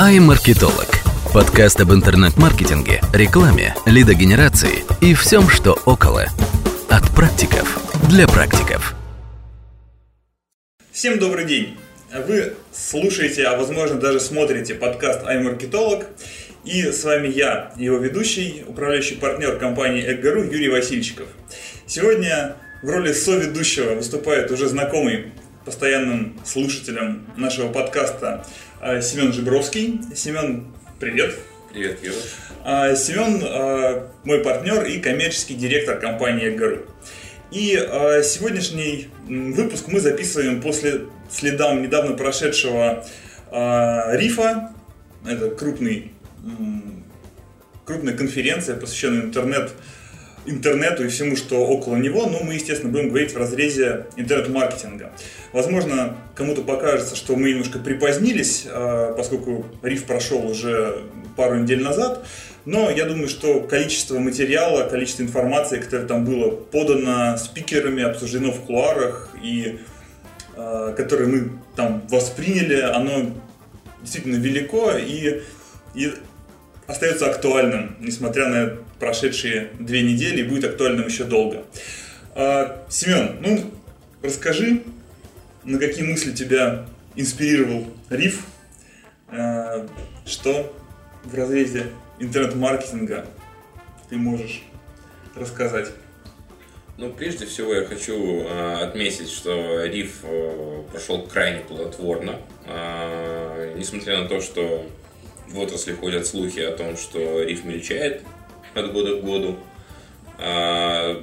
iMarketolog. Подкаст об интернет-маркетинге, рекламе, лидогенерации и всем, что около. От практиков для практиков. Всем добрый день! Вы слушаете, а возможно даже смотрите подкаст iMarketolog. И с вами я, его ведущий, управляющий партнер компании Эггару Юрий Васильчиков. Сегодня в роли соведущего выступает уже знакомый постоянным слушателям нашего подкаста Семен Жибровский. Семен, привет. Привет, Юра. А, Семен э, мой партнер и коммерческий директор компании Эггару. И сегодняшний выпуск мы записываем после следам недавно прошедшего РИФа. Это крупный крупная конференция, посвященная интернет, интернету и всему, что около него, но мы, естественно, будем говорить в разрезе интернет-маркетинга. Возможно, кому-то покажется, что мы немножко припозднились, а, поскольку риф прошел уже пару недель назад, но я думаю, что количество материала, количество информации, которое там было подано спикерами, обсуждено в кулуарах и а, которое мы там восприняли, оно действительно велико и, и остается актуальным, несмотря на прошедшие две недели, и будет актуальным еще долго. А, Семен, ну, расскажи, на какие мысли тебя инспирировал Риф, а, что в разрезе интернет-маркетинга ты можешь рассказать? Ну, прежде всего я хочу э, отметить, что риф э, прошел крайне плодотворно. Несмотря на то, что в отрасли ходят слухи о том, что риф мельчает от года к году. А,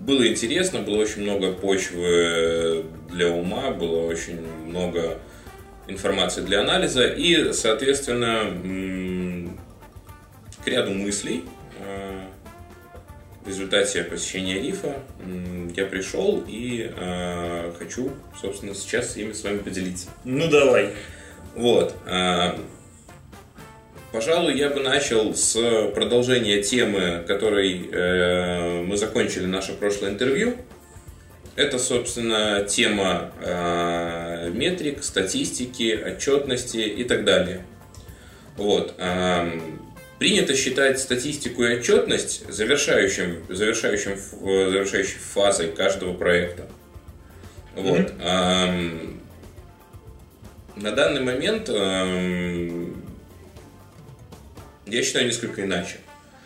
было интересно, было очень много почвы для ума, было очень много информации для анализа и, соответственно, к ряду мыслей а, в результате посещения рифа я пришел и э, хочу, собственно, сейчас ими с вами поделиться. Ну давай. Вот. Э, Пожалуй, я бы начал с продолжения темы, которой э, мы закончили наше прошлое интервью. Это, собственно, тема э, метрик, статистики, отчетности и так далее. Вот. Э, принято считать статистику и отчетность завершающим, завершающим, завершающей фазой каждого проекта. Вот. Mm-hmm. Э, на данный момент э, я считаю несколько иначе.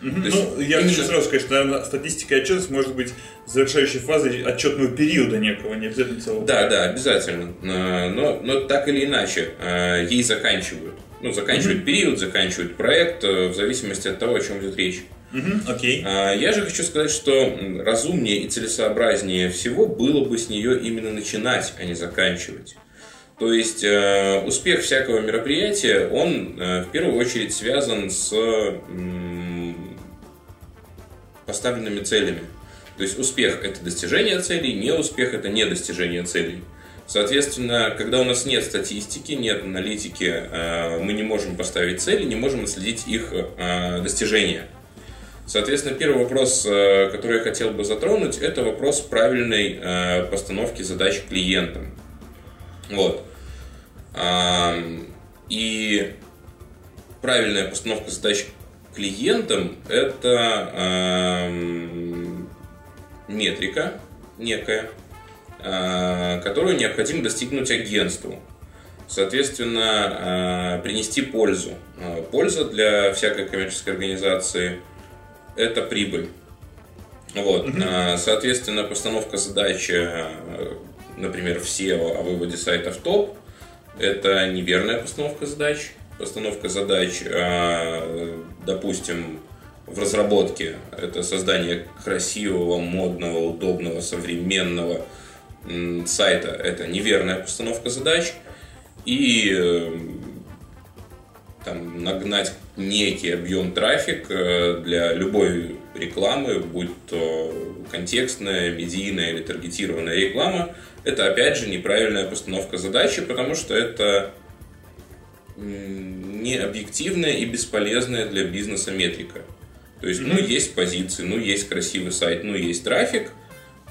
Угу. Есть, ну, я именно... хочу сразу сказать, что, наверное, статистика и отчетность может быть завершающей фазой отчетного периода некого, не обязательно целого. Да, да, обязательно. Но, но так или иначе, э, ей заканчивают. Ну, заканчивают угу. период, заканчивают проект, э, в зависимости от того, о чем идет речь. Угу, окей. Я же хочу сказать, что разумнее и целесообразнее всего было бы с нее именно начинать, а не заканчивать. То есть э, успех всякого мероприятия, он э, в первую очередь связан с э, поставленными целями. То есть успех это достижение целей, не успех это не достижение целей. Соответственно, когда у нас нет статистики, нет аналитики, э, мы не можем поставить цели, не можем отследить их э, достижения. Соответственно, первый вопрос, э, который я хотел бы затронуть, это вопрос правильной постановки задач клиентам. Вот. И правильная постановка задач клиентам – это метрика некая, а, которую необходимо достигнуть агентству. Соответственно, а, принести пользу. А, польза для всякой коммерческой организации – это прибыль. Вот. Соответственно, постановка задачи например, в SEO о выводе сайта в топ, это неверная постановка задач. Постановка задач, а, допустим, в разработке это создание красивого, модного, удобного, современного сайта. Это неверная постановка задач. И э, там, нагнать некий объем трафик э, для любой рекламы, будь то контекстная, медийная или таргетированная реклама, это опять же неправильная постановка задачи, потому что это не объективная и бесполезная для бизнеса метрика. То есть, ну, есть позиции, ну, есть красивый сайт, ну, есть трафик.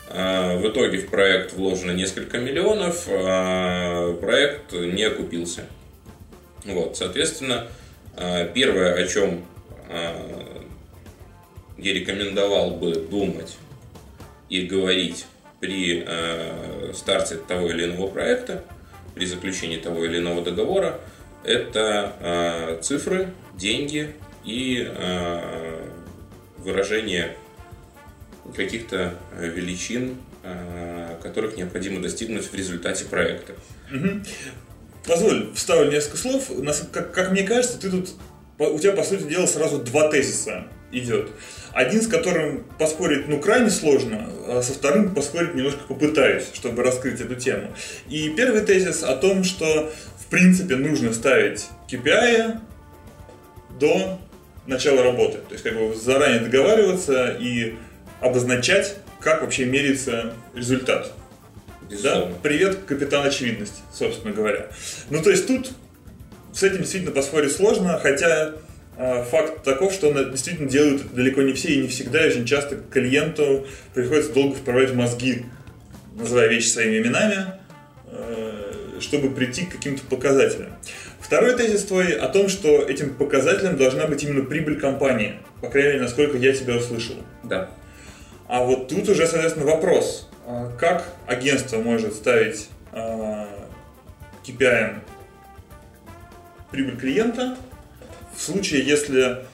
А, в итоге в проект вложено несколько миллионов, а проект не окупился. Вот, соответственно, э, первое, о чем я рекомендовал бы думать и говорить при старте того или иного проекта, при заключении того или иного договора, это цифры, деньги и выражение каких-то величин, которых необходимо достигнуть в результате проекта. Угу. Позволь, вставлю несколько слов. Как, как мне кажется, ты тут у тебя, по сути дела, сразу два тезиса идет. Один, с которым поспорить, ну, крайне сложно, а со вторым поспорить немножко попытаюсь, чтобы раскрыть эту тему. И первый тезис о том, что, в принципе, нужно ставить KPI до начала работы. То есть, как бы заранее договариваться и обозначать, как вообще меряется результат. Да? Привет, капитан очевидность, собственно говоря. Ну, то есть тут с этим действительно поспорить сложно, хотя факт таков, что действительно делают далеко не все и не всегда, и очень часто клиенту приходится долго вправлять мозги, называя вещи своими именами, э, чтобы прийти к каким-то показателям. Второй тезис твой о том, что этим показателем должна быть именно прибыль компании. По крайней мере, насколько я тебя услышал. Да. А вот тут уже, соответственно, вопрос. А как агентство может ставить KPI а, прибыль клиента в случае, если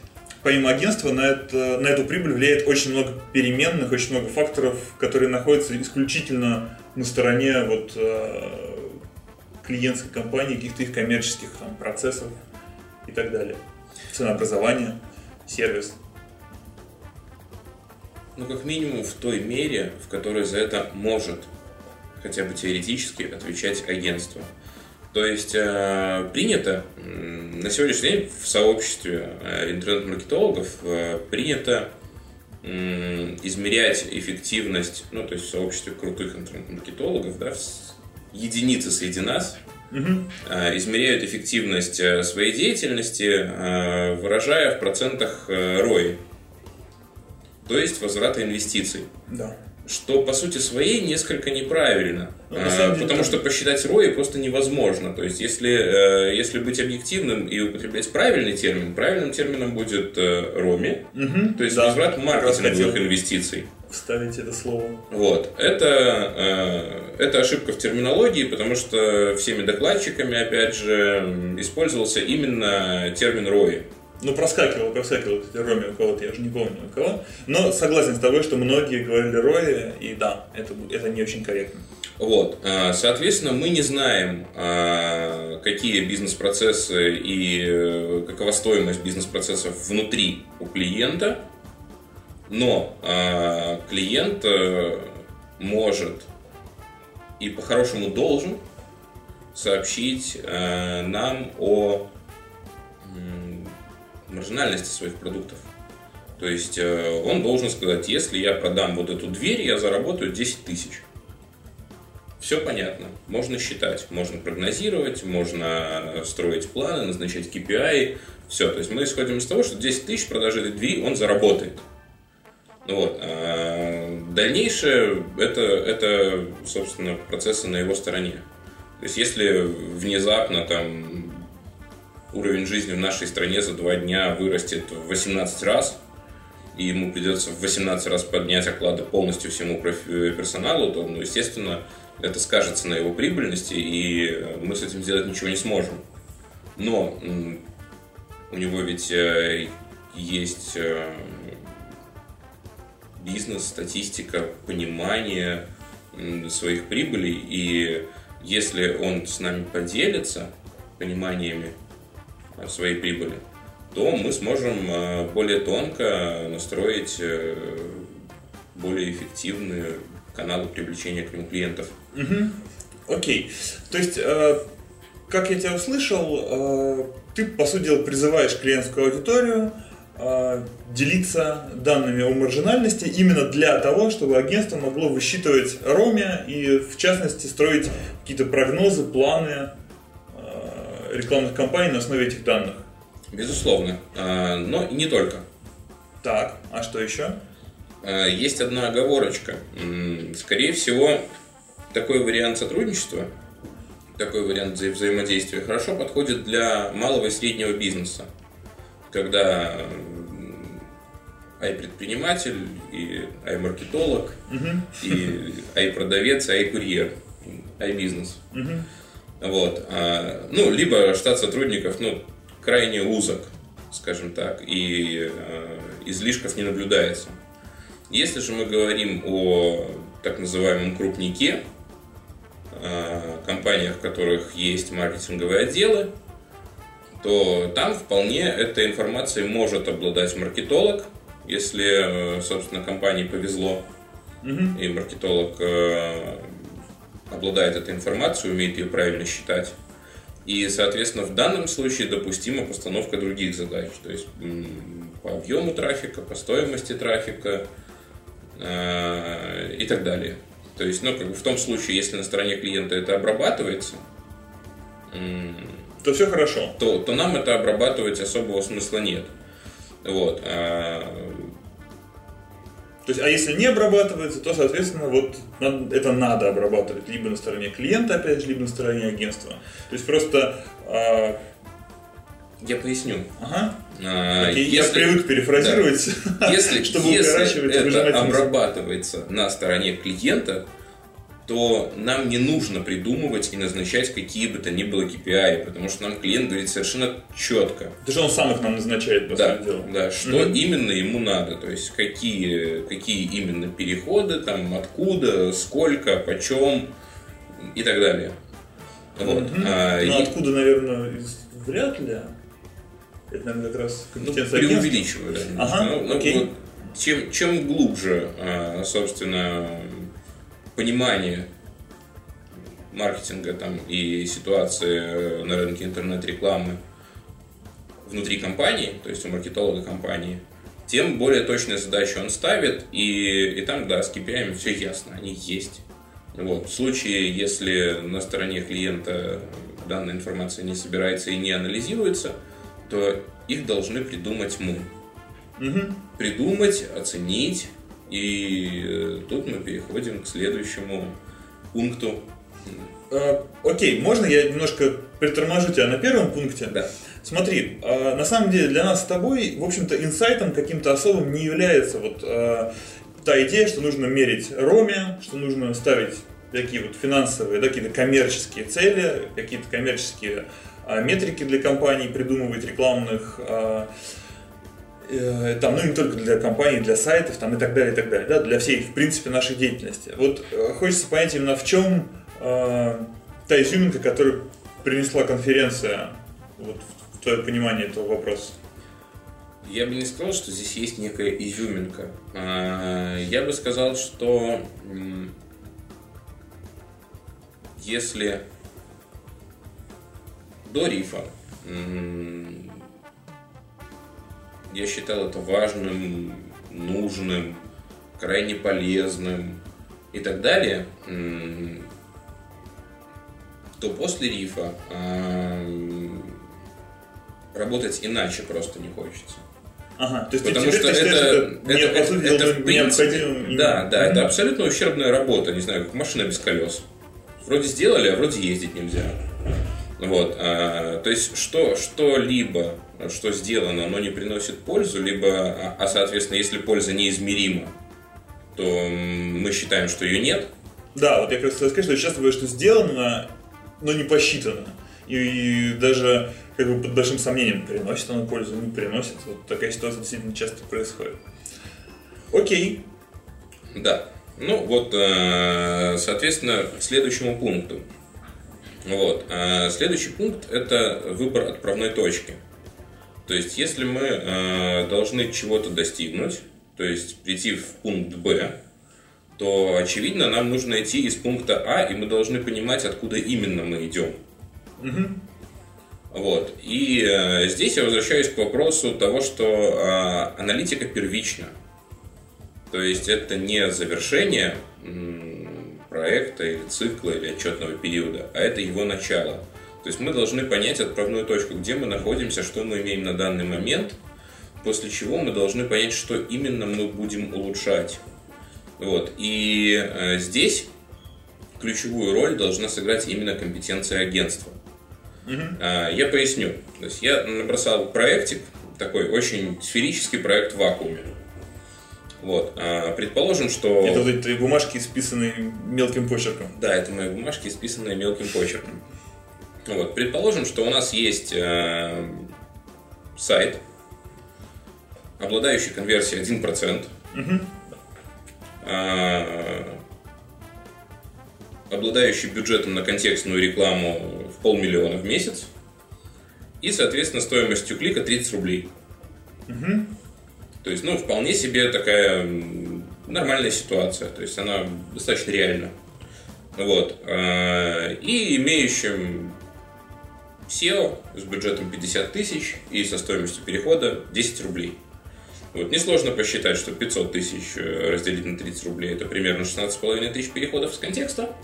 помимо агентства на, это, на эту прибыль влияет очень много переменных, очень много факторов, которые находятся исключительно на стороне вот, а, клиентской компании, каких-то их коммерческих там, процессов и так далее. Ценообразование, сервис ну, как минимум в той мере, в которой за это может хотя бы теоретически отвечать агентство. То есть э, принято на сегодняшний день в сообществе э, интернет-маркетологов э, принято измерять эффективность, ну то есть в сообществе крутых интернет-маркетологов, да, единицы среди нас, угу. измеряют эффективность своей деятельности, выражая в процентах ROI то есть возврата инвестиций. Да. Что по сути своей несколько неправильно, ну, а, потому что посчитать ROI просто невозможно. То есть, если, э, если быть объективным и употреблять правильный термин, правильным термином будет э, угу, то есть да, возврат маркетинговых инвестиций. Вставить это слово. Вот. Это, э, это ошибка в терминологии, потому что всеми докладчиками, опять же, использовался именно термин ROI. Ну, проскакивал, проскакивал, кстати, Роми у кого-то, я уже не помню у кого. Но согласен с тобой, что многие говорили Рои, и да, это, это не очень корректно. Вот, а, соответственно, мы не знаем, а, какие бизнес-процессы и э, какова стоимость бизнес-процессов внутри у клиента, но клиент э, может и по-хорошему должен сообщить э, нам о маржинальности своих продуктов. То есть э, он должен сказать, если я продам вот эту дверь, я заработаю 10 тысяч. Все понятно. Можно считать, можно прогнозировать, можно строить планы, назначать KPI. Все. То есть мы исходим из того, что 10 тысяч продажи этой двери он заработает. Вот. А дальнейшее это, это, собственно, процессы на его стороне. То есть, если внезапно там уровень жизни в нашей стране за два дня вырастет в 18 раз, и ему придется в 18 раз поднять оклады полностью всему персоналу, то, ну, естественно, это скажется на его прибыльности, и мы с этим сделать ничего не сможем. Но у него ведь э, есть э, бизнес, статистика, понимание своих прибылей, и если он с нами поделится пониманиями своей прибыли, то мы сможем э, более тонко настроить э, более эффективные каналы привлечения к нему клиентов. Угу. Окей. То есть, э, как я тебя услышал, ты, по сути дела, призываешь клиентскую аудиторию делиться данными о маржинальности именно для того, чтобы агентство могло высчитывать роме и, в частности, строить какие-то прогнозы, планы рекламных кампаний на основе этих данных. Безусловно, а, но не только. Так, а что еще? А, есть одна оговорочка. Скорее всего, такой вариант сотрудничества такой вариант вза- взаимодействия хорошо подходит для малого и среднего бизнеса, когда ай-предприниматель и ай-маркетолог, и ай-продавец, и ай-курьер, ай-бизнес. Вот. а, ну, либо штат сотрудников, ну, крайне узок, скажем так, и э, излишков не наблюдается. Если же мы говорим о так называемом крупнике, э, компаниях, в которых есть маркетинговые отделы, то там вполне этой информацией может обладать маркетолог, если, э, собственно, компании повезло, и маркетолог э, обладает этой информацией, умеет ее правильно считать. И, соответственно, в данном случае допустима постановка других задач, то есть по объему трафика, по стоимости трафика э, и так далее. То есть, ну, как бы в том случае, если на стороне клиента это обрабатывается, То все хорошо. то, то нам это обрабатывать особого смысла нет. Вот. а, То есть, а если не обрабатывается, то, соответственно, вот это надо обрабатывать либо на стороне клиента, опять же, либо на стороне агентства. То есть просто, а, я поясню. ага, А, окей, я если- привык перефразировать, Если, чтобы если это обрабатывается на стороне клиента, то нам не нужно придумывать и назначать какие бы то ни было KPI, потому что нам клиент говорит совершенно четко, Это же он сам их нам назначает, по да, дела. да, что Мгм. именно ему надо, то есть какие, какие именно переходы, там, откуда, сколько, почем и так далее. Вот. Мгм. А, Ну, и- откуда, наверное, вряд ли. Это, наверное, как раз Ну, компетенция агентства. преувеличиваю, да. Ага, Ну, ну, окей. вот чем, чем глубже, а, собственно, понимание маркетинга там, и ситуации на рынке интернет-рекламы внутри компании, то есть у маркетолога компании, тем более точные задачи он ставит, и, и там, да, с KPI все ясно, они есть. Вот. В случае, если на стороне клиента данная информация не собирается и не анализируется, то их должны придумать мы. Мгм. Придумать, оценить, и э, тут мы переходим к следующему пункту. А, Окей, можно я немножко приторможу тебя на первом пункте? Да. Смотри, а, на самом деле для нас с тобой, в общем-то, инсайтом каким-то особым не является вот а, та идея, что нужно мерить роме, что нужно ставить такие вот финансовые, да, какие-то коммерческие цели, какие-то коммерческие а, метрики для компаний, придумывать рекламных, э, там, ну не только для компаний, для сайтов там, и так далее, и так далее, да, для всей, в принципе, нашей деятельности. Вот э, хочется понять именно в чем э, та изюминка, которую принесла конференция вот, в твое понимание этого вопроса. Я бы не сказал, что здесь есть некая изюминка. А, Я бы сказал, что если до рифа я считал это важным, нужным, крайне полезным и так далее, то после рифа ам, работать иначе просто не хочется. Ага, то есть Потому ты, что ты это, считаешь, это, это- сути это дела, в принципе, да, да, это Мгм. абсолютно ущербная работа, не знаю, как машина без колес. Вроде сделали, а вроде ездить нельзя. Вот, а, то есть что, что-либо, что сделано, оно не приносит пользу, либо, а, а, соответственно, если польза неизмерима, то мы считаем, что ее нет. Да, вот я как раз хотел сказать, что часто бывает, что сделано, но не посчитано. И, даже как бы под большим сомнением, приносит оно пользу, не приносит. Вот такая ситуация действительно часто происходит. Окей. Да. Ну вот, э, соответственно, к следующему пункту. Вот. э, Следующий пункт – это выбор отправной точки. То есть, если мы э, должны чего-то достигнуть, то есть прийти в пункт Б, то, очевидно, нам нужно идти из пункта А, и мы должны понимать, откуда именно мы идем. Вот. И э, здесь я возвращаюсь к вопросу того, что э, аналитика первична. То есть это не завершение м, проекта или цикла или отчетного периода, а это его начало. То есть мы должны понять отправную точку, где мы находимся, что мы имеем на данный момент, после чего мы должны понять, что именно мы будем улучшать. Вот. И э, здесь ключевую роль должна сыграть именно компетенция агентства. А, Я поясню. То есть я набросал проектик, такой очень сферический проект в вакууме. Вот. А, Предположим, что... Это вот эти твои бумажки, исписанные мелким почерком. Да, это мои бумажки, исписанные мелким почерком. Вот. Предположим, что у нас есть э, сайт, обладающий конверсией 1%, э, обладающий бюджетом на контекстную рекламу в полмиллиона в месяц и, соответственно, стоимостью клика 30 рублей. То есть, ну, вполне себе такая нормальная ситуация. То есть, она достаточно реальна. Вот. Э, И имеющим SEO с бюджетом 50 тысяч и со стоимостью перехода 10 рублей. Вот. Несложно посчитать, что 500 тысяч э, разделить на 30 рублей это примерно 16,5 тысяч переходов с контекста.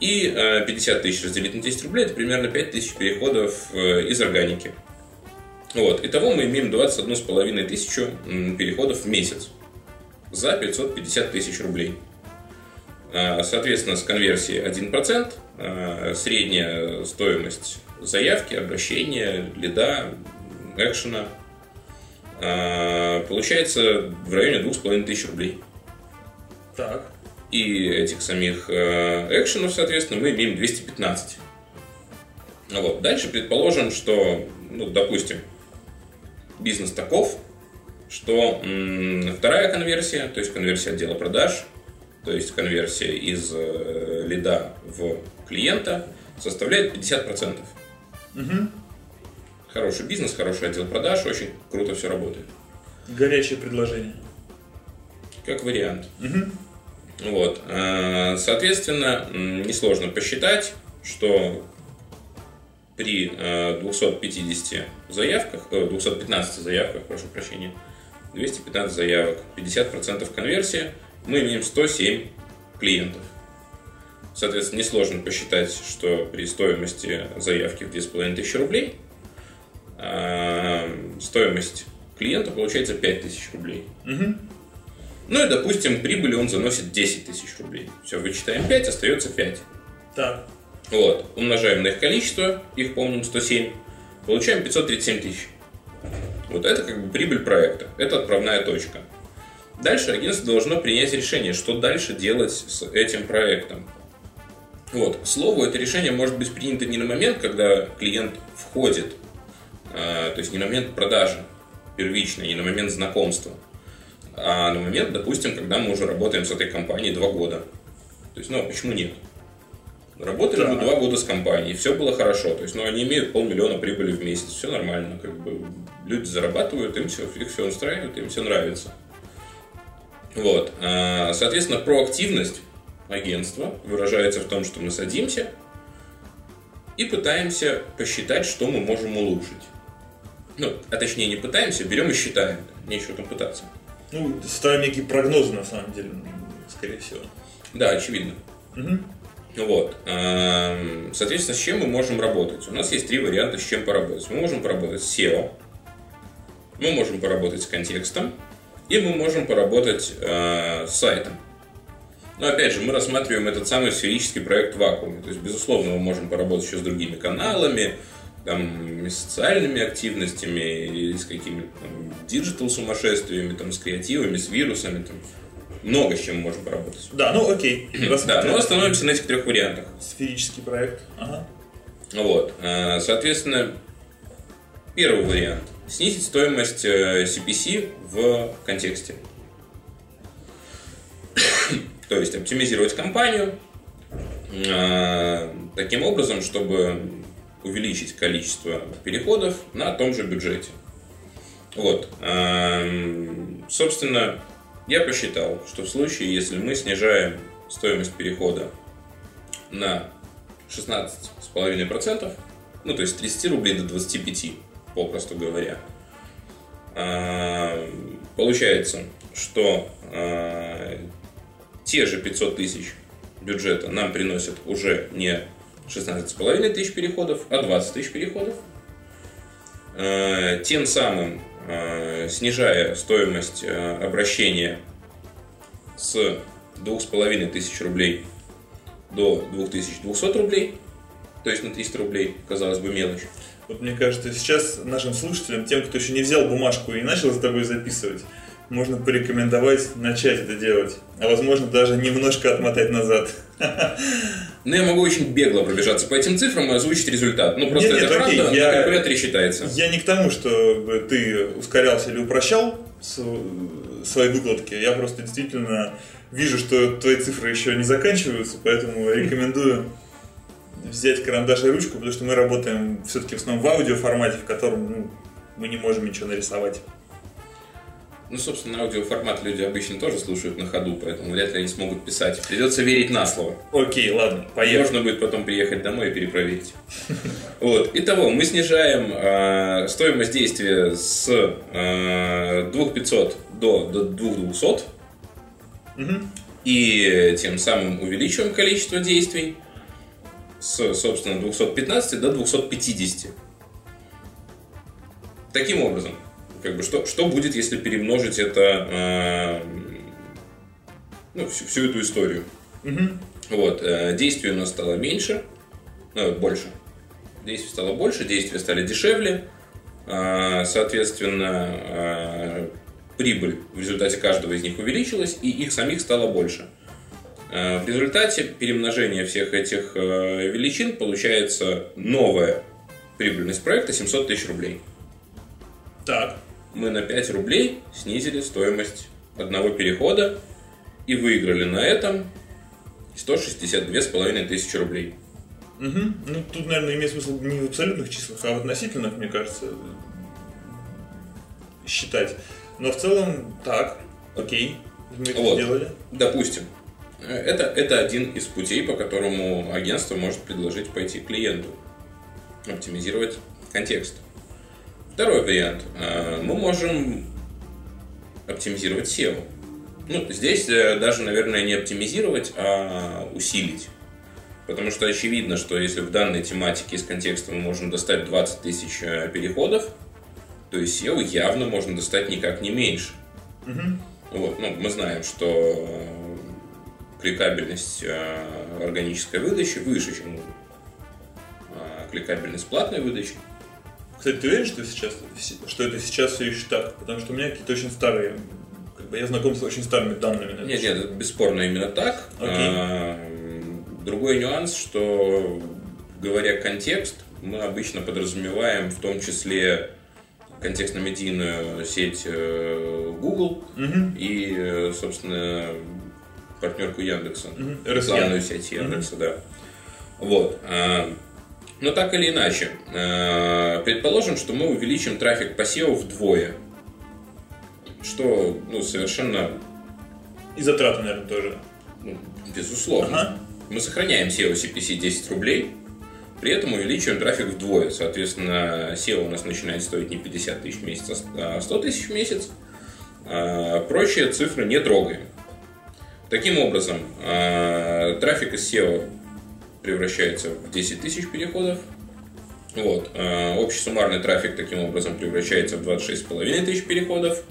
И э, 50 тысяч разделить на 10 рублей это примерно 5 тысяч переходов э, из органики. Вот. Итого мы имеем 21,5 тысячу переходов в месяц за 550 тысяч рублей. А, Соответственно, с конверсией 1%, а, средняя стоимость заявки, обращения, лида, экшена а, получается в районе 2500 рублей. Так. И этих самих э, экшенов, соответственно, мы имеем 215. Ну Вот. Дальше предположим, что, ну, допустим, бизнес таков, что м, вторая конверсия, то есть конверсия отдела продаж, то есть конверсия из э, лида в клиента, составляет 50%. Хороший бизнес, хороший отдел продаж, очень круто все работает. Горячее предложение. Как вариант. Вот. э, Соответственно, несложно посчитать, что при э, 250 заявках, э, 215 заявках, прошу прощения, 215 заявок, 50% конверсия, мы имеем 107 клиентов. Соответственно, несложно посчитать, что при стоимости заявки в 2500 рублей э, стоимость клиента получается 5000 рублей. Ну и, допустим, прибыли он заносит 10 тысяч рублей. Все, вычитаем 5, остается 5. Так. Вот, умножаем на их количество, их помним 107, получаем 537 тысяч. Вот это как бы прибыль проекта, это отправная точка. Дальше агентство должно принять решение, что дальше делать с этим проектом. Вот, к слову, это решение может быть принято не на момент, когда клиент входит, а, то есть не на момент продажи первичной, не на момент знакомства, а на момент, допустим, когда мы уже работаем с этой компанией два года. То есть, ну, а почему нет? Работали мы Да. два года с компанией, все было хорошо. То есть, ну, они имеют полмиллиона прибыли в месяц, все нормально. Как бы люди зарабатывают, им все, их все устраивает, им все нравится. Вот. А, Соответственно, проактивность агентства выражается в том, что мы садимся и пытаемся посчитать, что мы можем улучшить. Ну, а точнее не пытаемся, берем и считаем. Нечего там пытаться. Ну, ставим некие прогнозы, на самом деле, скорее всего. Да, очевидно. Вот. Эм, Соответственно, с чем мы можем работать? У нас есть три варианта, с чем поработать. Мы можем поработать с SEO, мы можем поработать с контекстом, и мы можем поработать э, с сайтом. Но опять же, мы рассматриваем этот самый сферический проект в вакууме. То есть, безусловно, мы можем поработать еще с другими каналами, там, с социальными активностями, с какими-то digital сумасшествиями, там, с креативами, с вирусами. Там. Много с чем мы можем поработать. Да, ну окей. Да, но остановимся на этих трех вариантах. Сферический проект. Ага. Вот. э, Соответственно, первый вариант. Снизить стоимость э, CPC в контексте. То есть оптимизировать компанию э, таким образом, чтобы увеличить количество переходов на том же бюджете. Вот. Эм, Собственно, я посчитал, что в случае, если мы снижаем стоимость перехода на 16,5%, ну, то есть с 30 рублей до 25, попросту говоря, а, получается, что а, те же 500 тысяч бюджета нам приносят уже не 16,5 тысяч переходов, а 20 тысяч переходов. А, Тем самым а, снижая стоимость а, обращения с 2,5 тысяч рублей до 2200 рублей, то есть на 300 рублей, казалось бы, мелочь. Вот мне кажется, сейчас нашим слушателям, тем, кто еще не взял бумажку и начал за тобой записывать, можно порекомендовать начать это делать. А возможно даже немножко отмотать назад. Ну, я могу очень бегло пробежаться по этим цифрам и озвучить результат. Ну, просто Нет, это нет, окей, правда, я- на калькуляторе считается. Я не к тому, чтобы ты ускорялся или упрощал свои выкладки. Я просто действительно вижу, что твои цифры еще не заканчиваются, поэтому рекомендую взять карандаш и ручку, потому что мы работаем все-таки в основном в аудио формате, в котором ну, мы не можем ничего нарисовать. Ну, собственно, аудиоформат люди обычно тоже слушают на ходу, поэтому вряд ли они смогут писать. Придется верить на слово. Окей, ладно, поехали. Можно будет потом приехать домой и перепроверить. Вот. Итого, мы снижаем э, стоимость действия с э, 2500 до, до 2200. И тем самым увеличиваем количество действий с, собственно, 215 до 250. Таким образом, как бы, что, что будет, если перемножить это, э, ну, всю, всю эту историю? Вот, э, действий у нас стало меньше, ну, больше. Действий стало больше, действия стали дешевле. Соответственно, прибыль в результате каждого из них увеличилась, и их самих стало больше. В результате перемножения всех этих величин получается новая прибыльность проекта 700 тысяч рублей. Так, Мы на 5 рублей снизили стоимость одного перехода и выиграли на этом 162 с половиной тысячи рублей. Мгм. Ну, тут, наверное, имеет смысл не в абсолютных числах, а в относительных, мне кажется, считать. Но в целом, так, окей, мы это Вот. сделали. Допустим, это, это один из путей, по которому агентство может предложить пойти клиенту, оптимизировать контекст. Второй вариант. э, Мы можем оптимизировать SEO. Ну, здесь э, даже, наверное, не оптимизировать, а усилить. Потому что очевидно, что если в данной тематике из контекста мы можем достать 20 тысяч э, переходов, то есть SEO явно можно достать никак не меньше. Вот, ну, мы знаем, что кликабельность органической выдачи выше, чем кликабельность платной выдачи. Кстати, ты уверен, что, сейчас, что это сейчас все еще так? Потому что у меня какие-то очень старые, как бы я знаком с очень старыми данными. на этот Нет, нет, бесспорно именно так. Окей. А, Другой нюанс, что говоря контекст, мы обычно подразумеваем в том числе контекстно-медийную сеть э, Google и, э, собственно, партнерку Яндекса, рекламную RSN. сеть Яндекса, да. Вот. Но так или иначе, э, предположим, что мы увеличим трафик по SEO вдвое, что ну, совершенно И затраты, наверное, тоже. ну, безусловно. Ага. Мы сохраняем SEO CPC 10 рублей, при этом увеличиваем трафик вдвое. Соответственно, SEO у нас начинает стоить не 50 тысяч в месяц, а 100 тысяч в месяц. А Прочие цифры не трогаем. Таким образом, а, трафик из SEO превращается в 10 тысяч переходов. Вот. а, Общий суммарный трафик таким образом превращается в 26,5 тысяч переходов.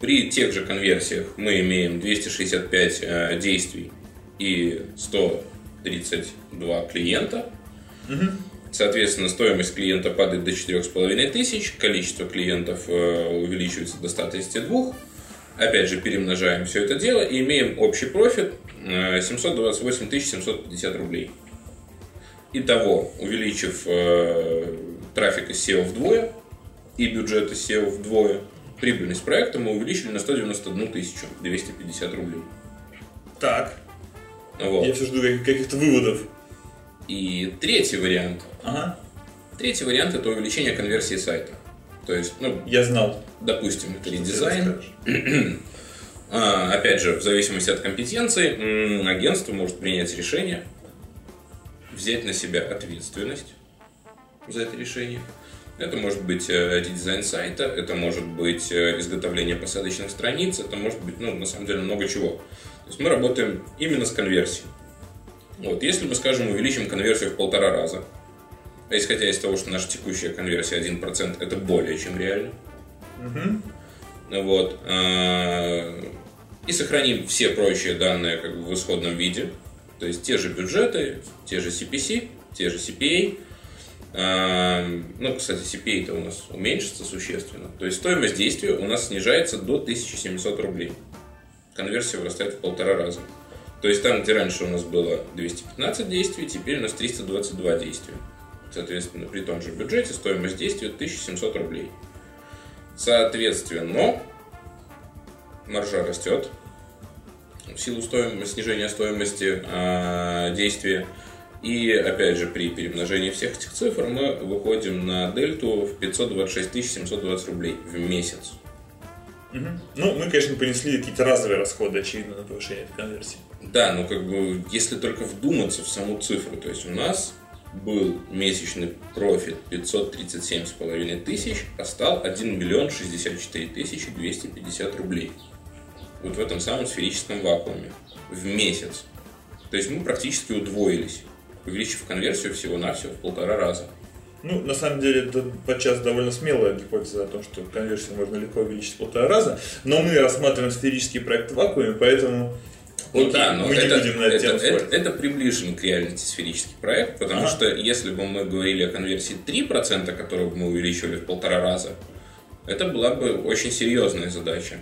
При тех же конверсиях мы имеем 265 э, действий и 132 клиента. Соответственно, стоимость клиента падает до 4,5 тысяч, количество клиентов э, увеличивается до 132. Опять же, перемножаем все это дело и имеем общий профит э, 728 750 рублей. Итого, увеличив э, трафик из SEO вдвое и бюджет из SEO вдвое, прибыльность проекта мы увеличили на 191 тысячу 250 рублей. Так, Вот. я все жду каких- каких-то выводов. И третий вариант. Ага, Третий вариант это увеличение конверсии сайта. То есть, ну, я знал. допустим, это редизайн. А, опять же, в зависимости от компетенции, агентство может принять решение, взять на себя ответственность за это решение. Это может быть э, редизайн сайта, это может быть э, изготовление посадочных страниц, это может быть, ну, на самом деле, много чего. То есть мы работаем именно с конверсией. Вот, если мы, скажем, увеличим конверсию в полтора раза, а исходя из того, что наша текущая конверсия 1%, это более чем реально, вот. И сохраним все прочие данные как бы в исходном виде. То есть те же бюджеты, те же CPC, те же CPA. А, ну, кстати, CPA-то у нас уменьшится существенно. То есть стоимость действия у нас снижается до 1700 рублей. Конверсия вырастает в полтора раза. То есть там, где раньше у нас было 215 действий, теперь у нас 322 действия. Соответственно, при том же бюджете стоимость действия 1700 рублей. Соответственно, маржа растет в силу стоимости, снижения стоимости э, действия. И опять же, при перемножении всех этих цифр мы выходим на дельту в 526 720 рублей в месяц. Угу. Ну, мы, конечно, понесли какие-то разовые расходы, очевидно, на повышение этой конверсии. Да, ну как бы, если только вдуматься в саму цифру, то есть у нас был месячный профит 537,5 тысяч, а стал 1 миллион 64 тысячи 250 рублей. Вот в этом самом сферическом вакууме. В месяц. То есть мы практически удвоились, увеличив конверсию всего-навсего в полтора раза. Ну, на самом деле, это подчас довольно смелая гипотеза о том, что конверсию можно легко увеличить в полтора раза, но мы рассматриваем сферический проект в вакууме, поэтому ну Окей, да, но мы это, не будем на это, это, это, это приближен к реальности сферический проект, потому ага. что если бы мы говорили о конверсии 3%, которую бы мы увеличивали в полтора раза, это была бы очень серьезная задача.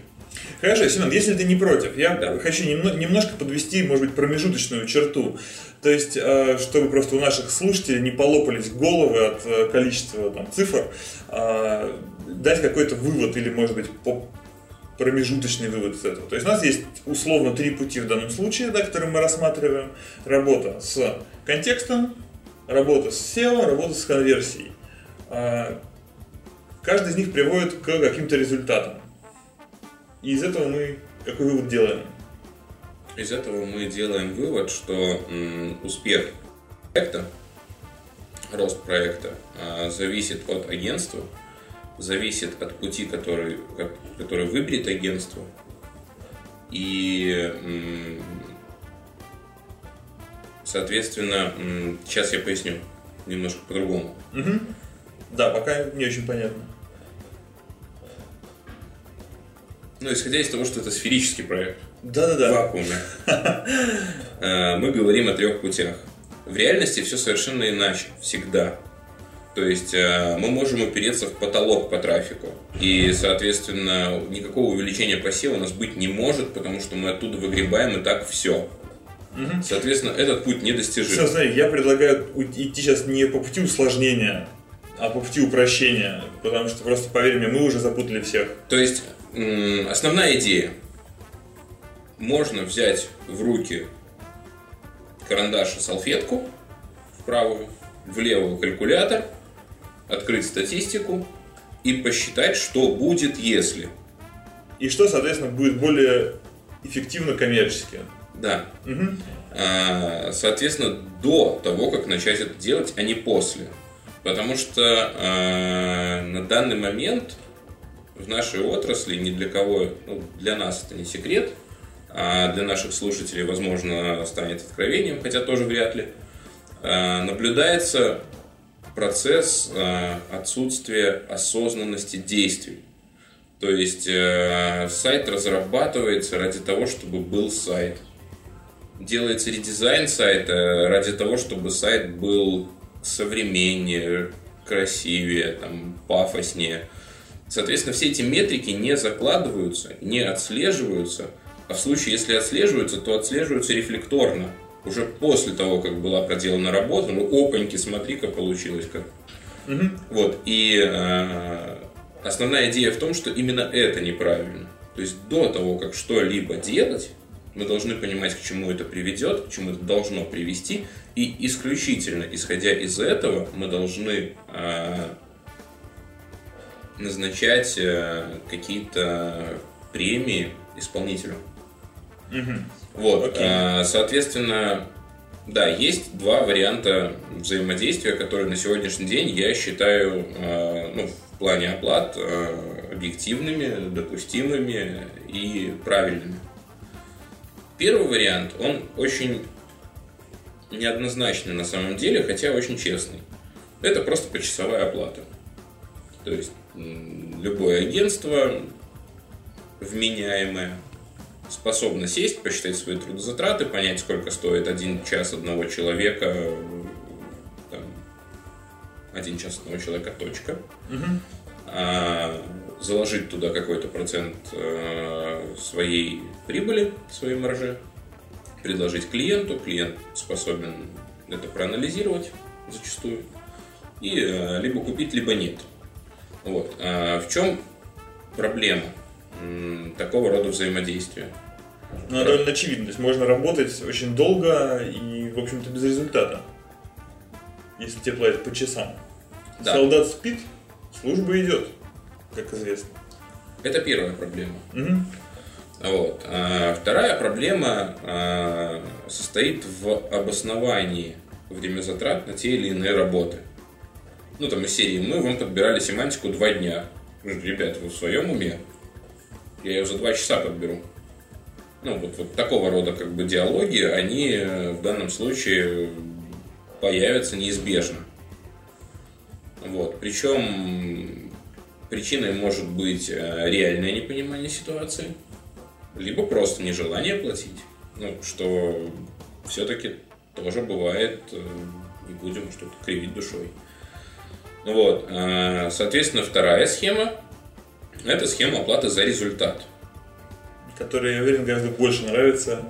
Хорошо, Семен, если ты не против, я да. хочу немножко подвести, может быть, промежуточную черту. То есть, э, чтобы просто у наших слушателей не полопались головы от э, количества там, цифр, э, дать какой-то вывод или, может быть, промежуточный вывод из этого. То есть у нас есть условно три пути в данном случае, да, которые мы рассматриваем. Работа с контекстом, работа с SEO, работа с конверсией. Каждый из них приводит к каким-то результатам. И из этого мы какой вывод делаем? Из этого мы делаем вывод, что успех проекта, рост проекта а, зависит от агентства, зависит от пути, который, который выберет агентство. И, соответственно, сейчас я поясню немножко по-другому. Угу. Да, пока не очень понятно. Ну, исходя из того, что это сферический проект. Да-да-да. В вакууме. Э, мы говорим о трех путях. В реальности все совершенно иначе. Всегда. То есть э, мы можем опереться в потолок по трафику. И, соответственно, никакого увеличения посева у нас быть не может, потому что мы оттуда выгребаем и так все. Угу. Соответственно, этот путь недостижим. Все, смотри, я предлагаю идти сейчас не по пути усложнения, а по пути упрощения. Потому что просто, поверь мне, мы уже запутали всех. То есть, основная идея. Можно взять в руки карандаш и салфетку в правую, в левую калькулятор – открыть статистику и посчитать, что будет, если. И что, соответственно, будет более эффективно коммерчески. Да. Угу. Соответственно, до того, как начать это делать, а не после. Потому что а, на данный момент в нашей отрасли ни для кого, ну, для нас это не секрет, а для наших слушателей, возможно, станет откровением, хотя тоже вряд ли, а, наблюдается процесс э, отсутствия осознанности действий. То есть э, сайт разрабатывается ради того, чтобы был сайт. Делается редизайн сайта ради того, чтобы сайт был современнее, красивее, там, пафоснее. Соответственно, все эти метрики не закладываются, не отслеживаются, а в случае, если отслеживаются, то отслеживаются рефлекторно уже после того, как была проделана работа, ну, опаньки, смотри, как получилось как. Угу. Вот, и э, основная идея в том, что именно это неправильно. То есть до того, как что-либо делать, мы должны понимать, к чему это приведет, к чему это должно привести, и исключительно исходя из этого мы должны э, назначать э, какие-то премии исполнителю. Угу. Вот, okay. соответственно, да, есть два варианта взаимодействия, которые на сегодняшний день я считаю, а, ну, в плане оплат объективными, допустимыми и правильными. Первый вариант, он очень неоднозначный на самом деле, хотя очень честный. Это просто почасовая оплата. То есть любое агентство вменяемое способна сесть, посчитать свои трудозатраты, понять, сколько стоит один час одного человека, там, один час одного человека, точка. А, заложить туда какой-то процент э, своей прибыли, своей маржи, предложить клиенту, клиент способен это проанализировать зачастую, и э, либо купить, либо нет. Вот. А в чем проблема такого рода взаимодействия? Ну, довольно очевидно. То есть можно работать очень долго и, в общем-то, без результата. Если тебе платят по часам. Да. Солдат спит, служба идет, как известно. Это первая проблема. Угу. Вот. А вторая проблема а, состоит в обосновании время затрат на те или иные работы. Ну, там из серии «Мы вам подбирали семантику два дня». Ребята, вы в своем уме? Я ее за два часа подберу. Ну, вот, вот такого рода как бы диалоги, они э, в данном случае появятся неизбежно. Вот. Причем причиной может быть э, реальное непонимание ситуации, либо просто нежелание платить. Ну, что все-таки тоже бывает, э, не будем что-то кривить душой. Вот. Соответственно, вторая схема – это схема оплаты за результат – которая, я уверен, гораздо больше нравится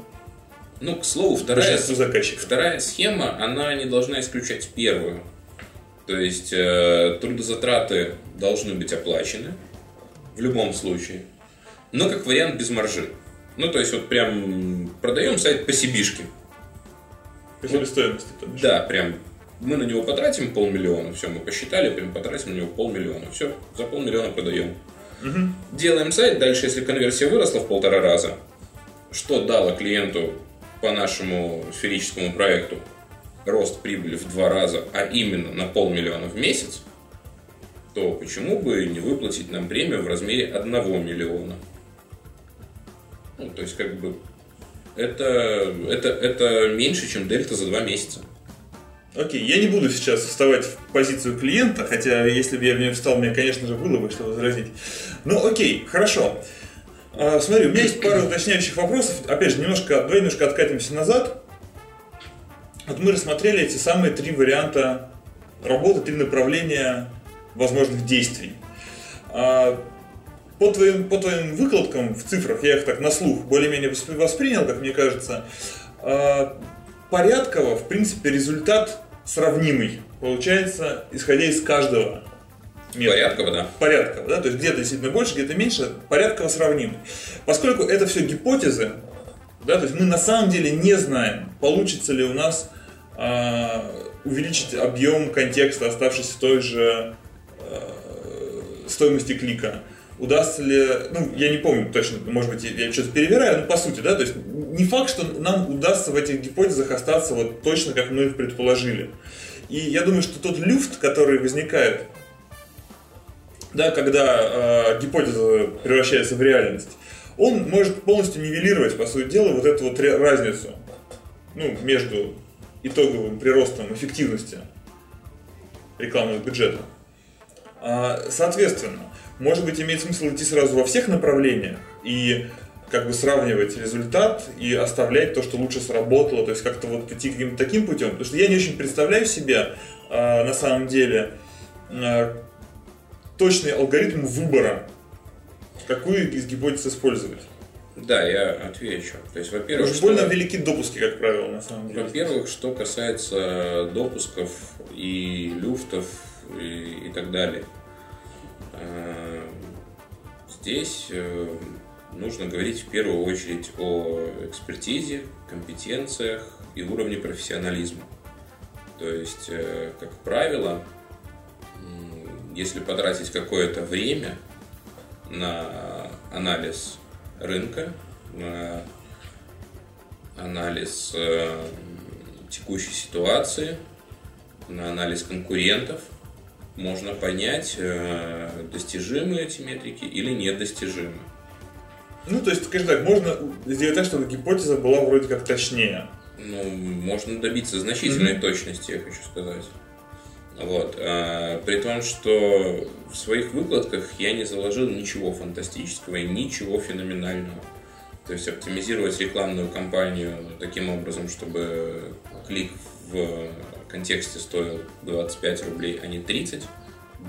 ну, к слову, вторая, вторая схема, она не должна исключать первую. То есть э, трудозатраты должны быть оплачены в любом случае, но как вариант без маржи. Ну, то есть вот прям продаем сайт по себишке. По себестоимости. Вот, да, прям мы на него потратим полмиллиона, все, мы посчитали, прям потратим на него полмиллиона, все, за полмиллиона продаем. Угу. Делаем сайт, дальше, если конверсия выросла в полтора раза, что дало клиенту по нашему сферическому проекту рост прибыли в два раза, а именно на полмиллиона в месяц, то почему бы не выплатить нам премию в размере одного миллиона? Ну, то есть, как бы, это, это, это меньше, чем дельта за два месяца. Окей, я не буду сейчас вставать в позицию клиента, хотя если бы я в нее встал, мне, конечно же, было бы что возразить. Ну, окей, хорошо. А, смотри, у меня есть пара уточняющих вопросов. Опять же, немножко, давай немножко откатимся назад. Вот мы рассмотрели эти самые три варианта работы, три направления возможных действий. А, по твоим, по твоим выкладкам в цифрах, я их так на слух более-менее воспринял, как мне кажется, а, порядково, в принципе, результат сравнимый. Получается, исходя из каждого метода. Порядково, да. Порядково, да, то есть где-то действительно больше, где-то меньше, порядково сравнимый. Поскольку это все гипотезы, да, то есть мы на самом деле не знаем, получится ли у нас э, увеличить объем контекста, оставшийся в той же э, стоимости клика. Удастся ли, ну, я не помню точно, может быть, я что-то перевираю, но по сути, да, то есть не факт, что нам удастся в этих гипотезах остаться вот точно, как мы их предположили. И я думаю, что тот люфт, который возникает, да, когда э, гипотеза превращается в реальность, он может полностью нивелировать, по сути дела, вот эту вот разницу ну, между итоговым приростом эффективности рекламного бюджета. А, соответственно, может быть, имеет смысл идти сразу во всех направлениях и как бы сравнивать результат и оставлять то, что лучше сработало, то есть как-то вот идти каким-то таким путем. Потому что я не очень представляю себе э, на самом деле э, точный алгоритм выбора, какую из гипотез использовать. Да, я отвечу. То есть, во-первых, что... больно велики допуски, как правило, на самом деле. Во-первых, что касается допусков и люфтов и, и так далее. Э, здесь э, нужно говорить в первую очередь о экспертизе, компетенциях и уровне профессионализма. То есть, э, как правило, если потратить какое-то время на анализ рынка, на анализ текущей ситуации, на анализ конкурентов, можно понять, э, достижимы эти метрики или недостижимы. Ну, то есть, скажем так, можно сделать так, чтобы гипотеза была вроде как точнее. Ну, можно добиться значительной mm-hmm. точности, я хочу сказать. Вот. А, при том, что в своих выкладках я не заложил ничего фантастического и ничего феноменального. То есть оптимизировать рекламную кампанию таким образом, чтобы клик в контексте стоил 25 рублей, а не 30,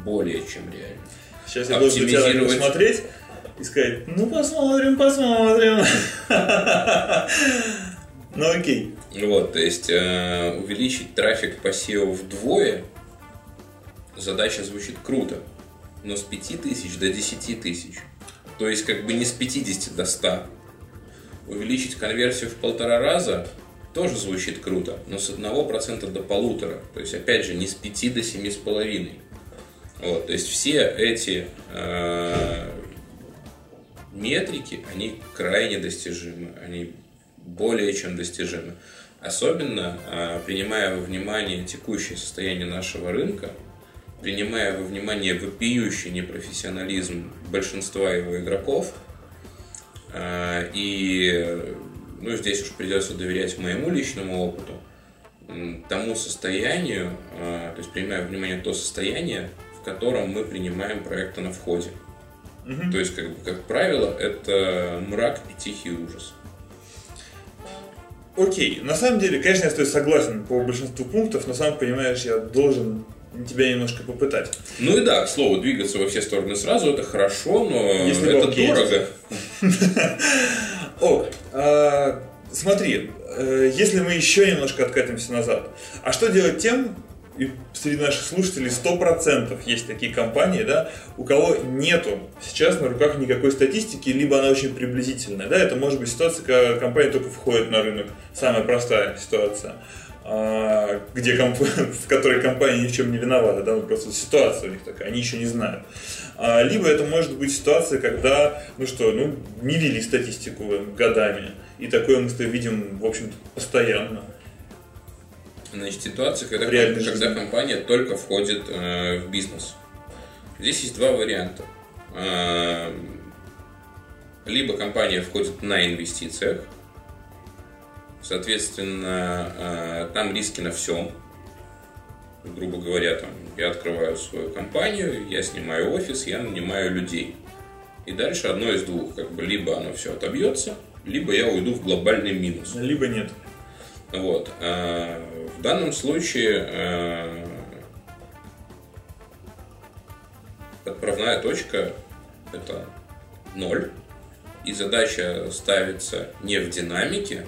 более чем реально. Сейчас я должен тебя посмотреть и сказать, ну посмотрим, посмотрим. Ну окей. Вот, то есть э, увеличить трафик по SEO вдвое, задача звучит круто, но с 5 тысяч до 10 тысяч. То есть как бы не с 50 до 100. Увеличить конверсию в полтора раза тоже звучит круто, но с 1% до полутора. То есть опять же не с 5 до 7,5. Вот, то есть все эти э, метрики, они крайне достижимы, они более чем достижимы. Особенно э, принимая во внимание текущее состояние нашего рынка, принимая во внимание вопиющий непрофессионализм большинства его игроков, э, и ну, здесь уж придется доверять моему личному опыту, тому состоянию, э, то есть принимая внимание то состояние, в котором мы принимаем проекты на входе. Угу. То есть, как, как правило, это мрак и тихий ужас. Окей, на самом деле, конечно, я с согласен по большинству пунктов, но сам понимаешь, я должен тебя немножко попытать. Ну и да, к слову, двигаться во все стороны сразу это хорошо, но Если это дорого. Ок, а, смотри, э, если мы еще немножко откатимся назад, а что делать тем, и среди наших слушателей 100% есть такие компании, да, у кого нету сейчас на руках никакой статистики, либо она очень приблизительная. Да, это может быть ситуация, когда компания только входит на рынок. Самая простая ситуация. А, где в которой компания ни в чем не виновата, да, ну, просто ситуация у них такая, они еще не знают. А, либо это может быть ситуация, когда, ну что, ну, не вели статистику годами, и такое мы видим, в общем-то, постоянно. Значит, ситуация, когда, когда компания только входит э, в бизнес. Здесь есть два варианта. Э, либо компания входит на инвестициях, соответственно, э, там риски на всем. Грубо говоря, там, я открываю свою компанию, я снимаю офис, я нанимаю людей. И дальше одно из двух. Как бы либо оно все отобьется, либо я уйду в глобальный минус. Либо нет. Вот. А, в данном случае а, отправная точка это ноль, и задача ставится не в динамике,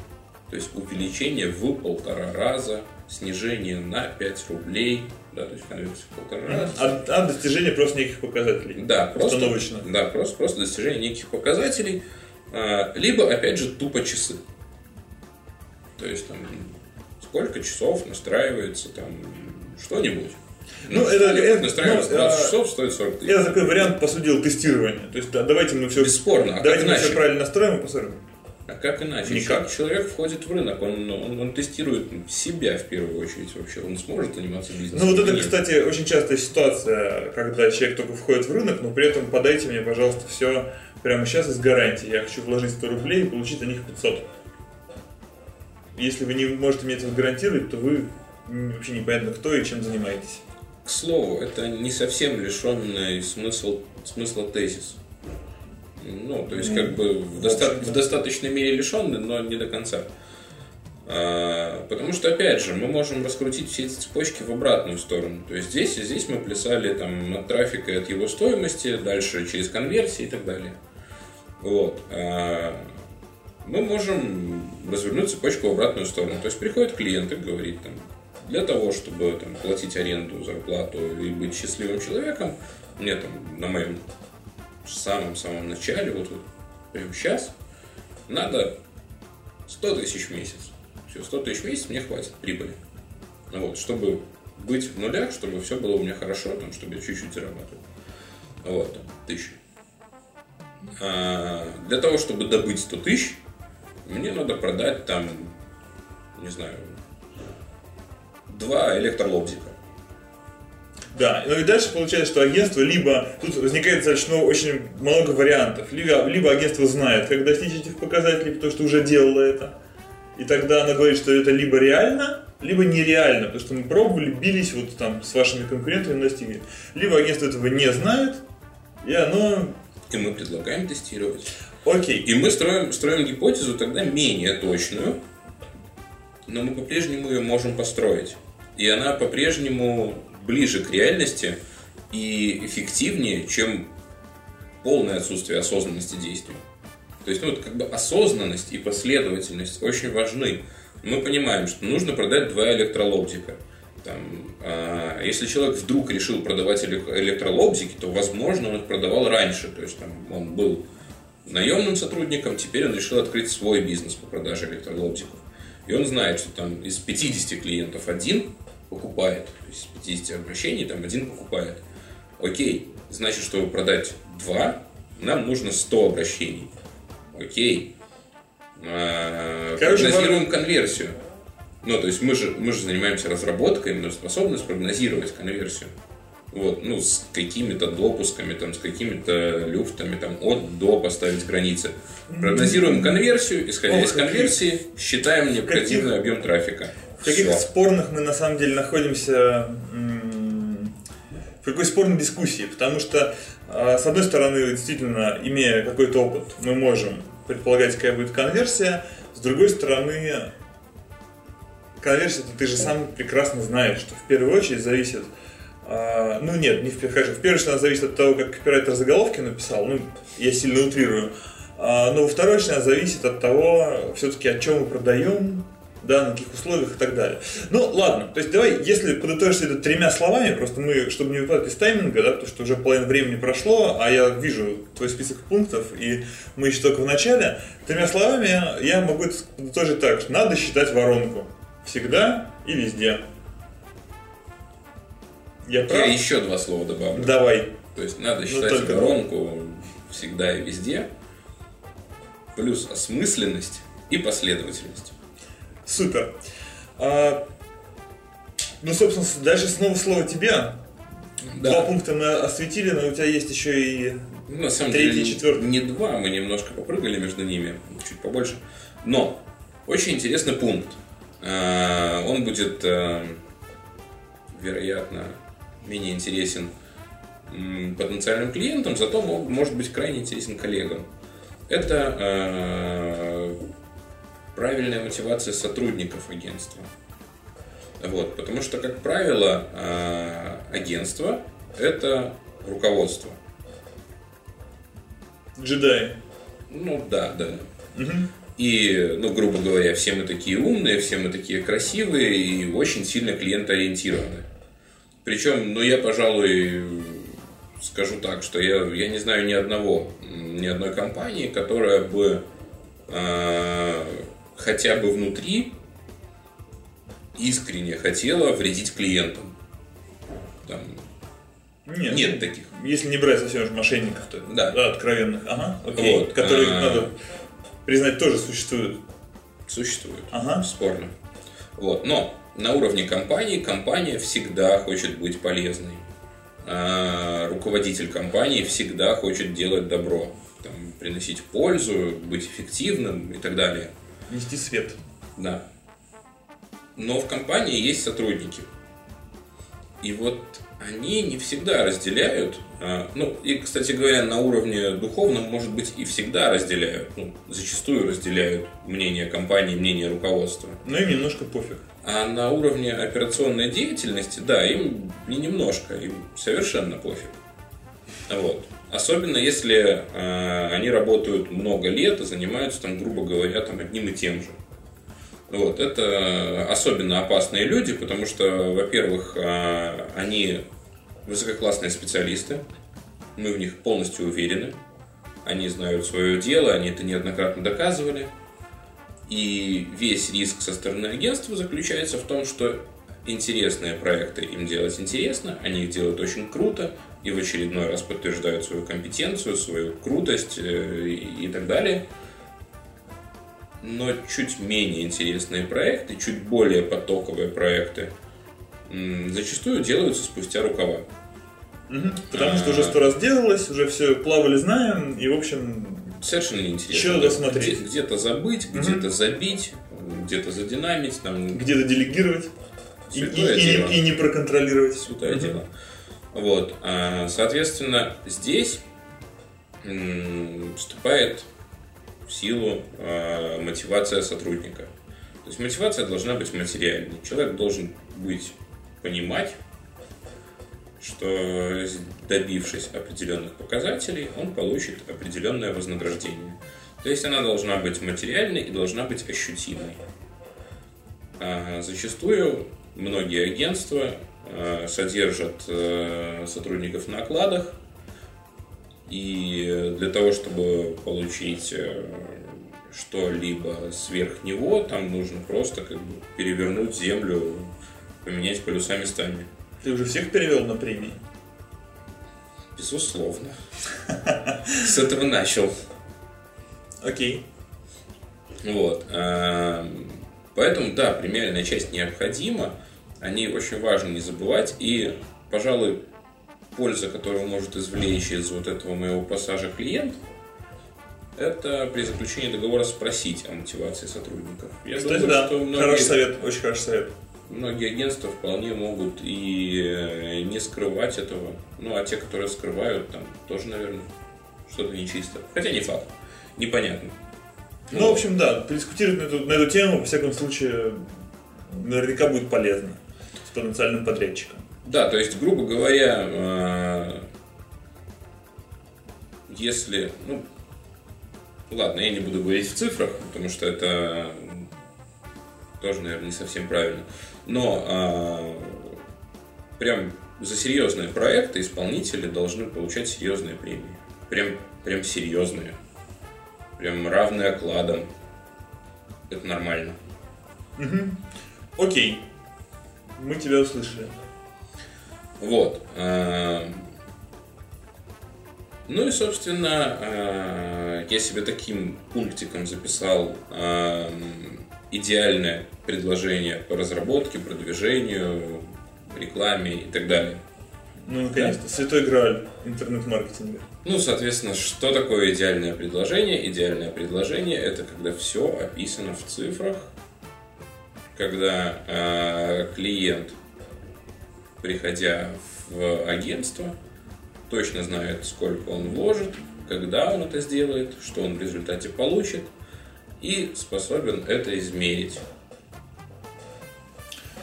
то есть увеличение в полтора раза, снижение на 5 рублей, да, то есть конверсия в полтора раза. А, а достижение просто неких показателей. Да, просто, да, просто, просто достижение неких показателей, а, либо, опять же, тупо часы. То есть там сколько часов настраивается там что-нибудь. Ну, ну это, это настраивается ну, 20 часов, стоит 40 тысяч. Это такой вариант, по сути дела, тестирования. То есть, да, давайте мы все... Бесспорно. А давайте мы иначе? все правильно настроим и посмотрим. А как иначе? Никак. Человек входит в рынок, он, он, он тестирует себя в первую очередь вообще. Он сможет заниматься бизнесом. Ну вот это, кстати, очень частая ситуация, когда человек только входит в рынок, но при этом подайте мне, пожалуйста, все прямо сейчас из гарантии. Я хочу вложить 100 рублей и получить на них 500 если вы не можете мне это гарантировать, то вы вообще непонятно кто и чем занимаетесь. К слову, это не совсем лишенный смысл, смысла тезис. Ну, то есть, ну, как бы в, доста- в достаточной мере лишенный, но не до конца. А, потому что, опять же, мы можем раскрутить все эти цепочки в обратную сторону. То есть здесь и здесь мы плясали там, от трафика и от его стоимости, дальше через конверсии и так далее. Вот. А, мы можем развернуть цепочку в обратную сторону. То есть приходит клиент и говорит, там, для того, чтобы там, платить аренду, зарплату и быть счастливым человеком, мне там на моем самом-самом начале, вот, вот прямо сейчас, надо 100 тысяч в месяц. Все, 100 тысяч в месяц мне хватит прибыли. Ну, вот, чтобы быть в нулях, чтобы все было у меня хорошо, там, чтобы я чуть-чуть зарабатывал. Вот, там, тысячи. А, для того, чтобы добыть 100 тысяч, мне надо продать там, не знаю, два электролобзика. Да, ну и дальше получается, что агентство либо, тут возникает достаточно очень много вариантов, либо, либо агентство знает, как достичь этих показателей, потому что уже делало это, и тогда она говорит, что это либо реально, либо нереально, потому что мы пробовали, бились вот там с вашими конкурентами, достигли. Либо агентство этого не знает, и оно и мы предлагаем тестировать. Окей. И мы строим, строим гипотезу тогда менее точную, но мы по-прежнему ее можем построить. И она по-прежнему ближе к реальности и эффективнее, чем полное отсутствие осознанности действий. То есть, ну, вот как бы осознанность и последовательность очень важны. Мы понимаем, что нужно продать два электролобзика. Там, а, если человек вдруг решил продавать электролобзики, то, возможно, он их продавал раньше. То есть, там, он был наемным сотрудником, теперь он решил открыть свой бизнес по продаже электролобзиков. И он знает, что там из 50 клиентов один покупает, то есть из 50 обращений там один покупает. Окей, значит, чтобы продать два, нам нужно 100 обращений. Окей. А, Короче, прогнозируем конверсию. Ну, то есть мы же, мы же занимаемся разработкой, мы способны спрогнозировать конверсию. Вот, ну, с какими-то допусками, там, с какими-то люфтами, там, от до поставить границы. Прогнозируем конверсию, исходя Ох, из конверсии, считаем необходимый объем трафика. В каких спорных мы на самом деле находимся в какой спорной дискуссии, потому что а, с одной стороны, действительно, имея какой-то опыт, мы можем предполагать, какая будет конверсия, с другой стороны, конверсия, ты же сам прекрасно знаешь, что в первую очередь зависит а, ну нет, не в, конечно, в первую очередь она зависит от того, как копирайтер заголовки написал, ну, я сильно утрирую, А, но во второй очередь она зависит от того, все-таки, о чем мы продаем, да, на каких условиях и так далее. Ну, ладно, то есть давай, если подытожить это тремя словами, просто мы, чтобы не выпадать из тайминга, да, потому что уже половина времени прошло, а я вижу твой список пунктов, и мы еще только в начале, тремя словами я могу это подытожить так, что надо считать воронку. Всегда и везде. Я прав? Я еще два слова добавлю. Давай. То есть надо Ну, считать только воронку всегда и везде. Плюс осмысленность и последовательность. Супер. А, ну, собственно, дальше снова слово тебе. Да. Два пункта мы осветили, но у тебя есть еще и... Ну, на самом Третий, деле, четвертый. не два, мы немножко попрыгали между ними, чуть побольше. Но очень интересный пункт. А, Он будет, а, вероятно, менее интересен потенциальным клиентам, зато может быть крайне интересен коллегам. Это а, правильная мотивация сотрудников агентства. Вот, потому что, как правило, а, агентство – это руководство. Джедаи. Ну да, да. И, ну, грубо говоря, все мы такие умные, все мы такие красивые и очень сильно клиентоориентированы. Причем, ну, я, пожалуй, скажу так, что я, я не знаю ни одного, ни одной компании, которая бы а, хотя бы внутри искренне хотела вредить клиентам. Там, Нет. нет таких. Если не брать совсем уж мошенников, то Да. откровенных. Ага, окей. Вот, Которые, а. надо признать, тоже существуют. Существует. Ага. Спорно. Вот. Но на уровне компании компания всегда хочет быть полезной. А руководитель компании всегда хочет делать добро, там, приносить пользу, быть эффективным и так далее. Нести свет. Да. Но в компании есть сотрудники. И вот они не всегда разделяют, а, ну и, кстати говоря, на уровне духовном, может быть, и всегда разделяют, ну, зачастую разделяют мнение компании, мнение руководства. Но им немножко пофиг. А на уровне операционной деятельности, да, им не немножко, им совершенно пофиг. Вот. Особенно если э, они работают много лет и занимаются там, грубо говоря, там одним и тем же. Вот, это особенно опасные люди, потому что, во-первых, э, они высококлассные специалисты, мы в них полностью уверены, они знают свое дело, они это неоднократно доказывали, и весь риск со стороны агентства заключается в том, что интересные проекты им делать интересно, они их делают очень круто, и в очередной раз подтверждают свою компетенцию, свою крутость э, и, так далее. Но чуть менее интересные проекты, чуть более потоковые проекты зачастую делаются спустя рукава. Мгм. Потому что уже сто раз делалось, уже все плавали, знаем, и, в общем, Совершенно неинтересно. Ещё надо смотреть. Где- Где-то забыть, где-то забить, где-то задинамить, там где-то делегировать и, и- и и не проконтролировать. святое Мгм. дело. Вот, а, соответственно, здесь вступает в силу э, мотивация сотрудника. То есть мотивация должна быть материальной. Человек должен быть понимать, что добившись определенных показателей, он получит определенное вознаграждение. То есть она должна быть материальной и должна быть ощутимой. А зачастую многие агентства а, содержат э, сотрудников на окладах, и для того, чтобы получить э, что-либо сверх него, там нужно просто как бы перевернуть землю, поменять полюса местами. Ты уже всех перевел на премии? Безусловно. С этого начал. Окей. Вот. Поэтому, да, премиальная часть необходима. О ней очень важно не забывать. И, пожалуй, польза, которую может извлечь из вот этого моего пассажа клиент, это при заключении договора спросить о мотивации сотрудников. Я Кстати, думаю, да. что многие... Хороший совет, очень хороший совет многие агентства вполне могут и э, не скрывать этого. Ну, а те, которые скрывают, там тоже, наверное, что-то нечисто. Хотя не факт. Непонятно. Ну, ну в общем, да, подискутировать на эту, на эту тему, во всяком случае, наверняка будет полезно потенциальным подрядчиком. Да, то есть, грубо говоря, э, если, ну, ладно, я не буду говорить в цифрах, потому что это тоже, наверное, не совсем правильно. Но а, прям за серьезные проекты исполнители должны получать серьезные премии. Прям, прям серьезные. Прям равные окладам. Это нормально. Угу. Окей. Мы тебя услышали. Вот. А, ну и, собственно, а, я себе таким пунктиком записал идеальное предложение по разработке, продвижению, рекламе и так далее. Ну, наконец-то, да? святой грааль интернет-маркетинга. Ну, соответственно, что такое идеальное предложение? Идеальное предложение – это когда все описано в цифрах, когда э, клиент, приходя в агентство, точно знает, сколько он вложит, когда он это сделает, что он в результате получит – и способен это измерить.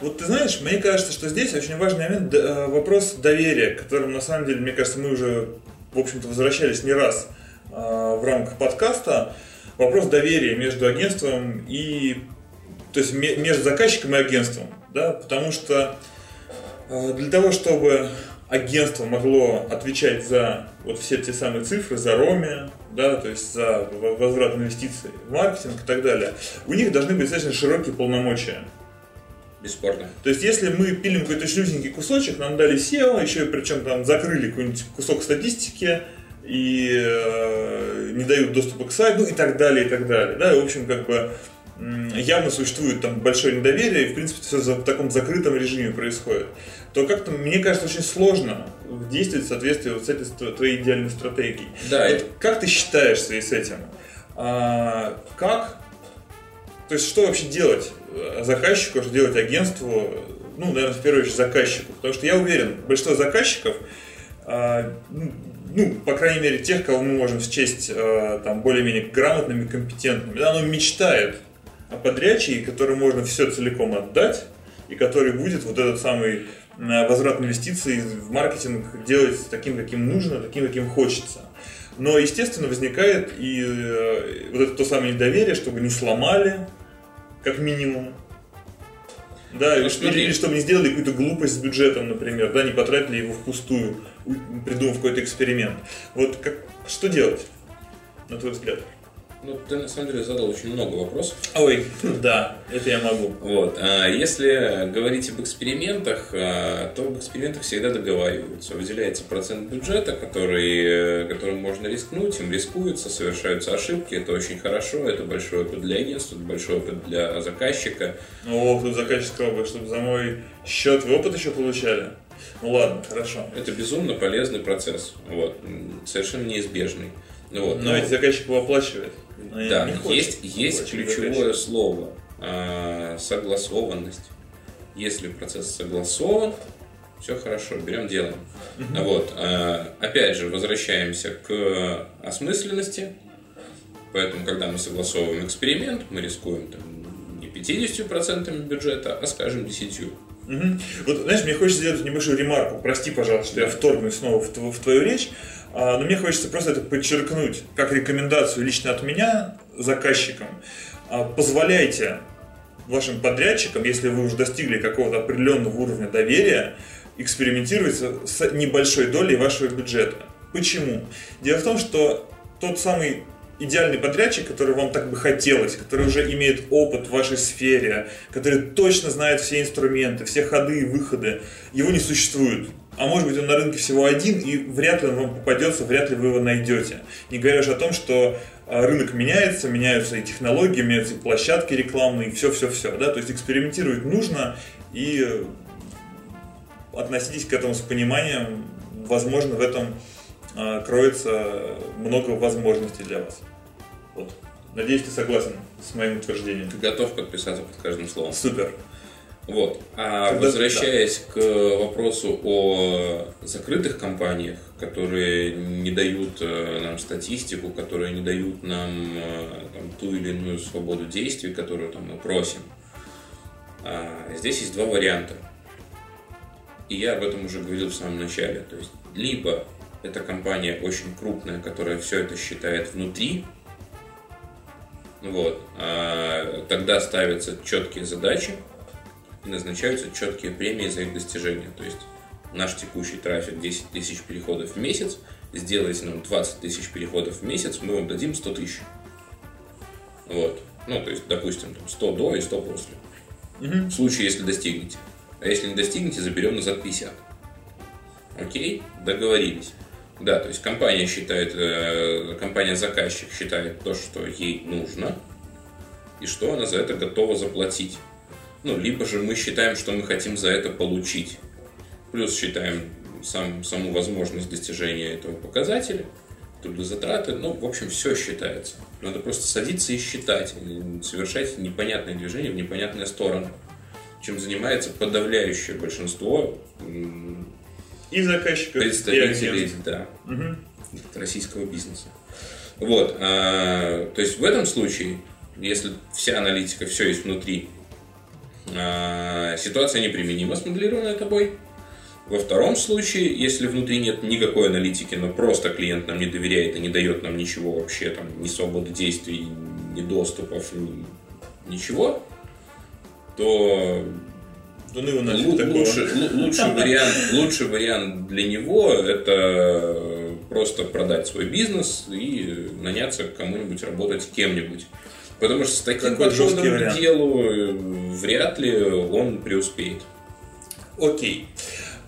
Вот ты знаешь, мне кажется, что здесь очень важный момент э, вопрос доверия, к которому на самом деле, мне кажется, мы уже, в общем-то, возвращались не раз э, в рамках подкаста. Вопрос доверия между агентством и то есть между заказчиком и агентством, да, потому что э, для того, чтобы агентство могло отвечать за вот все те самые цифры, за роме, да, то есть за возврат инвестиций в маркетинг и так далее, у них должны быть достаточно широкие полномочия. Бесспорно. То есть, если мы пилим какой-то шлюзенький кусочек, нам дали SEO, еще и причем там закрыли какой-нибудь кусок статистики, и э, не дают доступа к сайту, и так далее, и так далее. Да, и, в общем, как бы явно существует там большое недоверие, и, в принципе, все в таком закрытом режиме происходит, то как-то, мне кажется, очень сложно действовать в соответствии вот с этой твоей идеальной стратегией. Да, вот как ты считаешь в связи с этим? А, как? То есть, что вообще делать заказчику, что делать агентству, ну, наверное, в первую очередь заказчику, потому что я уверен, большинство заказчиков а, ну, по крайней мере, тех, кого мы можем счесть а, там более-менее грамотными, компетентными, да, оно мечтает о подрядчике, который можно все целиком отдать, и который будет вот этот самый э, возврат инвестиций в маркетинг делать таким, каким нужно, таким, каким хочется. Но, естественно, возникает и э, вот это то самое недоверие, чтобы не сломали, как минимум. Да, ну, или, или чтобы не сделали какую-то глупость с бюджетом, например, да, не потратили его впустую, придумав какой-то эксперимент. Вот как, что делать, на твой взгляд? Ну, ты на самом деле задал очень много вопросов. Ой, да, это я могу. Вот. А если говорить об экспериментах, а, то об экспериментах всегда договариваются. Выделяется процент бюджета, который, которым можно рискнуть, им рискуется, совершаются ошибки. Это очень хорошо, это большой опыт для агентства, это большой опыт для заказчика. Ну, тут заказчик сказал чтобы за мой счет вы опыт еще получали. Ну ладно, хорошо. Это безумно полезный процесс. Вот. Совершенно неизбежный. Вот, но, но ведь заказчик его оплачивает. Но да, есть, есть ключевое слово э, согласованность. Если процесс согласован, Все хорошо, берем. Mm-hmm. Вот. А, опять же, возвращаемся к осмысленности. Поэтому, когда мы согласовываем эксперимент, мы рискуем там, не 50% бюджета, а, скажем, 10%. Угу. Вот, знаешь, мне хочется сделать небольшую ремарку. Прости, пожалуйста, что я вторгнусь снова в, в твою речь. А, но мне хочется просто это подчеркнуть, как рекомендацию лично от меня заказчикам. А, позволяйте вашим подрядчикам, если вы уже достигли какого-то определенного уровня доверия, экспериментировать с небольшой долей вашего бюджета. Почему? Дело в том, что тот самый идеальный подрядчик, который вам так бы хотелось, который уже имеет опыт в вашей сфере, который точно знает все инструменты, все ходы и выходы, его не существует. А может быть он на рынке всего один, и вряд ли он вам попадется, вряд ли вы его найдете. Не говоря же о том, что а, рынок меняется, меняются и технологии, меняются и площадки рекламные, и все-все-все. Да? То есть экспериментировать нужно, и относитесь к этому с пониманием. Возможно, в этом а, кроется много возможностей для вас. Вот. Надеюсь, ты согласен с моим утверждением. Ты готов подписаться под каждым словом. Супер. Вот. А Когда, возвращаясь да. к вопросу о закрытых компаниях, которые не дают э, нам статистику, которые не дают нам э, там, ту или иную свободу действий, которую там, мы просим, а, здесь есть два варианта. И я об этом уже говорил в самом начале. То есть, либо эта компания очень крупная, которая все это считает внутри, вот, а тогда ставятся четкие задачи и назначаются четкие премии за их достижение. То есть наш текущий трафик 10 тысяч переходов в месяц, сделайте нам 20 тысяч переходов в месяц, мы вам дадим 100 тысяч. Вот. Ну, то есть, допустим, 100 до и 100 после. Угу. В случае, если достигнете. А если не достигнете, заберем назад 50. Окей? Договорились. Да, то есть компания считает, э, компания-заказчик считает то, что ей нужно, и что она за это готова заплатить. Ну, либо же мы считаем, что мы хотим за это получить. Плюс считаем сам, саму возможность достижения этого показателя, трудозатраты, ну, в общем, все считается. Надо просто садиться и считать, совершать непонятные движения в непонятные стороны, чем занимается подавляющее большинство и заказчиков, представителей и да, угу. российского бизнеса. Вот, а, то есть в этом случае, если вся аналитика, все есть внутри, ситуация неприменима, смоделированная тобой. Во втором случае, если внутри нет никакой аналитики, но просто клиент нам не доверяет и не дает нам ничего вообще, там, ни свободы действий, ни доступов, ни, ничего, то да ну его нафиг лучше, лучший, вариант, лучший вариант для него это просто продать свой бизнес и наняться кому-нибудь работать кем-нибудь. Потому что с таким Какой подходом к делу э, вряд ли он преуспеет. Окей.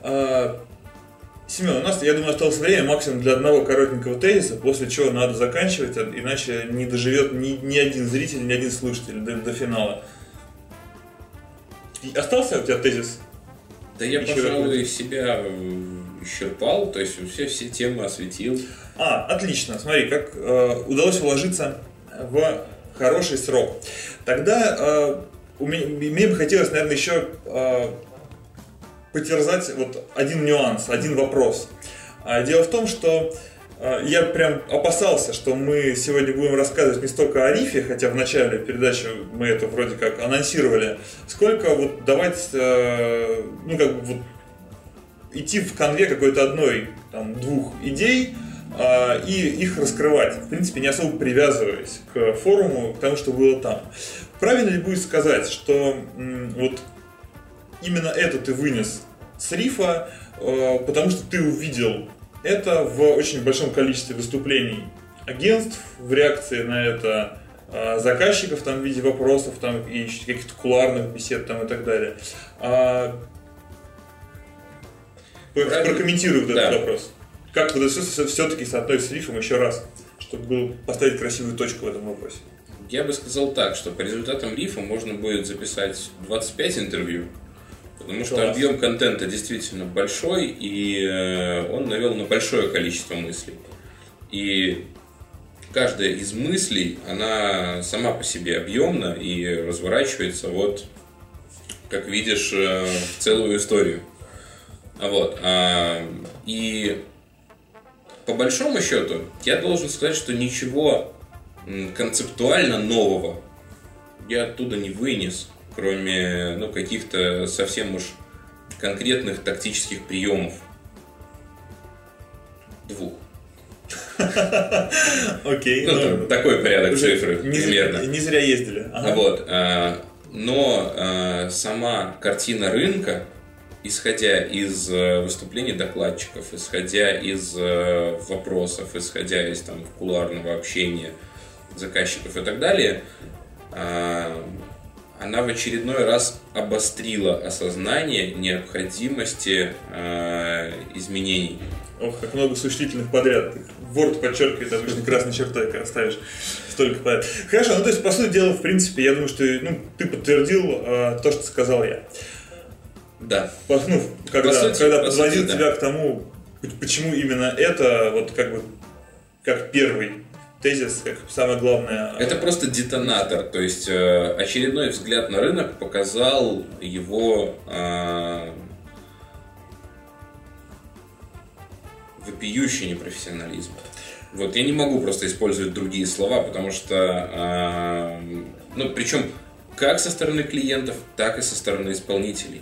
А, Семен, у нас, я думаю, осталось время максимум для одного коротенького тезиса, после чего надо заканчивать, иначе не доживет ни, ни один зритель, ни один слушатель до, до финала. Остался у тебя тезис? Да я, Еще пожалуй, себя э, исчерпал, то есть все, все темы осветил. А, отлично. Смотри, как э, удалось уложиться в хороший срок. Тогда э, меня, мне бы хотелось, наверное, еще э, потерзать вот один нюанс, один вопрос. А, дело в том, что а, я прям опасался, что мы сегодня будем рассказывать не столько о рифе, хотя в начале передачи мы это вроде как анонсировали, сколько вот давать, э, ну как бы вот идти в конве какой-то одной, там, двух идей, и их раскрывать, в принципе, не особо привязываясь к форуму, к тому, что было там. Правильно ли будет сказать, что вот именно это ты вынес с рифа, э, потому что ты увидел это в очень большом количестве выступлений агентств в реакции на это а, заказчиков там в виде вопросов там и каких-то кулуарных бесед там и так далее. А, прокомментирую этот да. вопрос. Как это все-таки соотносится с рифом еще раз, чтобы поставить красивую точку в этом вопросе? Я бы сказал так, что по результатам рифа можно будет записать 25 интервью, Потому что Класс. объем контента действительно большой, и э, он навел на большое количество мыслей. И каждая из мыслей, она сама по себе объемна и разворачивается вот, как видишь, э, в целую историю. Вот. А, и по большому счету, я должен сказать, что ничего концептуально нового я оттуда не вынес, кроме ну, каких-то совсем уж конкретных тактических приемов. Двух. Окей. Ну, ну, такой порядок цифры, примерно. Не зря ездили. Вот. А, но а, сама картина рынка, исходя из э, выступлений докладчиков, исходя из э, вопросов, исходя из там, кулуарного общения заказчиков и так далее, а, она в очередной раз обострила осознание необходимости изменений Ох, как много существительных подряд. Word подчеркивает обычно красной чертой, когда ставишь столько подряд. Хорошо, ну то есть, по сути дела, в принципе, я думаю, что ну, ты подтвердил э, то, что сказал я. Да. Ну, когда, по сути, когда по подводил сути, тебя да. к тому, почему именно это, вот как бы, как первый тезис, как самое главное. Это просто детонатор, то есть э, очередной взгляд на рынок показал его э, вопиющий непрофессионализм. Вот я не могу просто использовать другие слова, потому что, э, ну, причем как со стороны клиентов, так и со стороны исполнителей.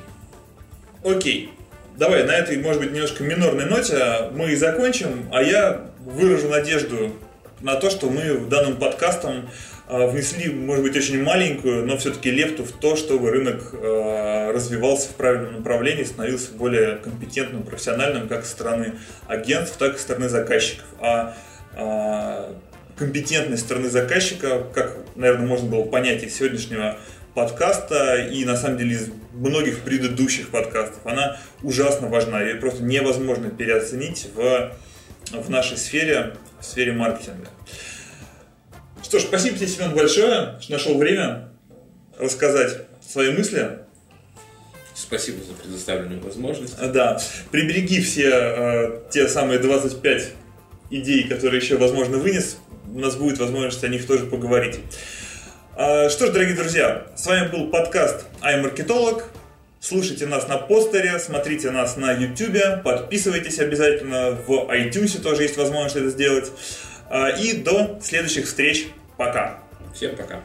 Окей. Давай на этой, может быть, немножко минорной ноте мы и закончим, а я выражу надежду на то, что мы данным подкастом а, внесли, может быть, очень маленькую, но все-таки лепту в то, чтобы рынок а, развивался в правильном направлении, становился более компетентным, профессиональным как со стороны агентств, так и со стороны заказчиков. А, а компетентность стороны заказчика, как, наверное, можно было понять из сегодняшнего подкаста и на самом деле из многих предыдущих подкастов, она ужасно важна. Ее просто невозможно переоценить в, в нашей сфере, в сфере маркетинга. Что ж, спасибо тебе, Семен, большое, что нашел время рассказать свои мысли. Спасибо за предоставленную возможность. Да. Прибереги все э, те самые 25 идей, которые еще, возможно, вынес. У нас будет возможность о них тоже поговорить. Э, что ж, дорогие друзья, с вами был подкаст «Ай-маркетолог». Слушайте нас на постере, смотрите нас на YouTube, подписывайтесь обязательно, в iTunes тоже есть возможность это сделать. А, и до следующих встреч. Пока. Всем пока.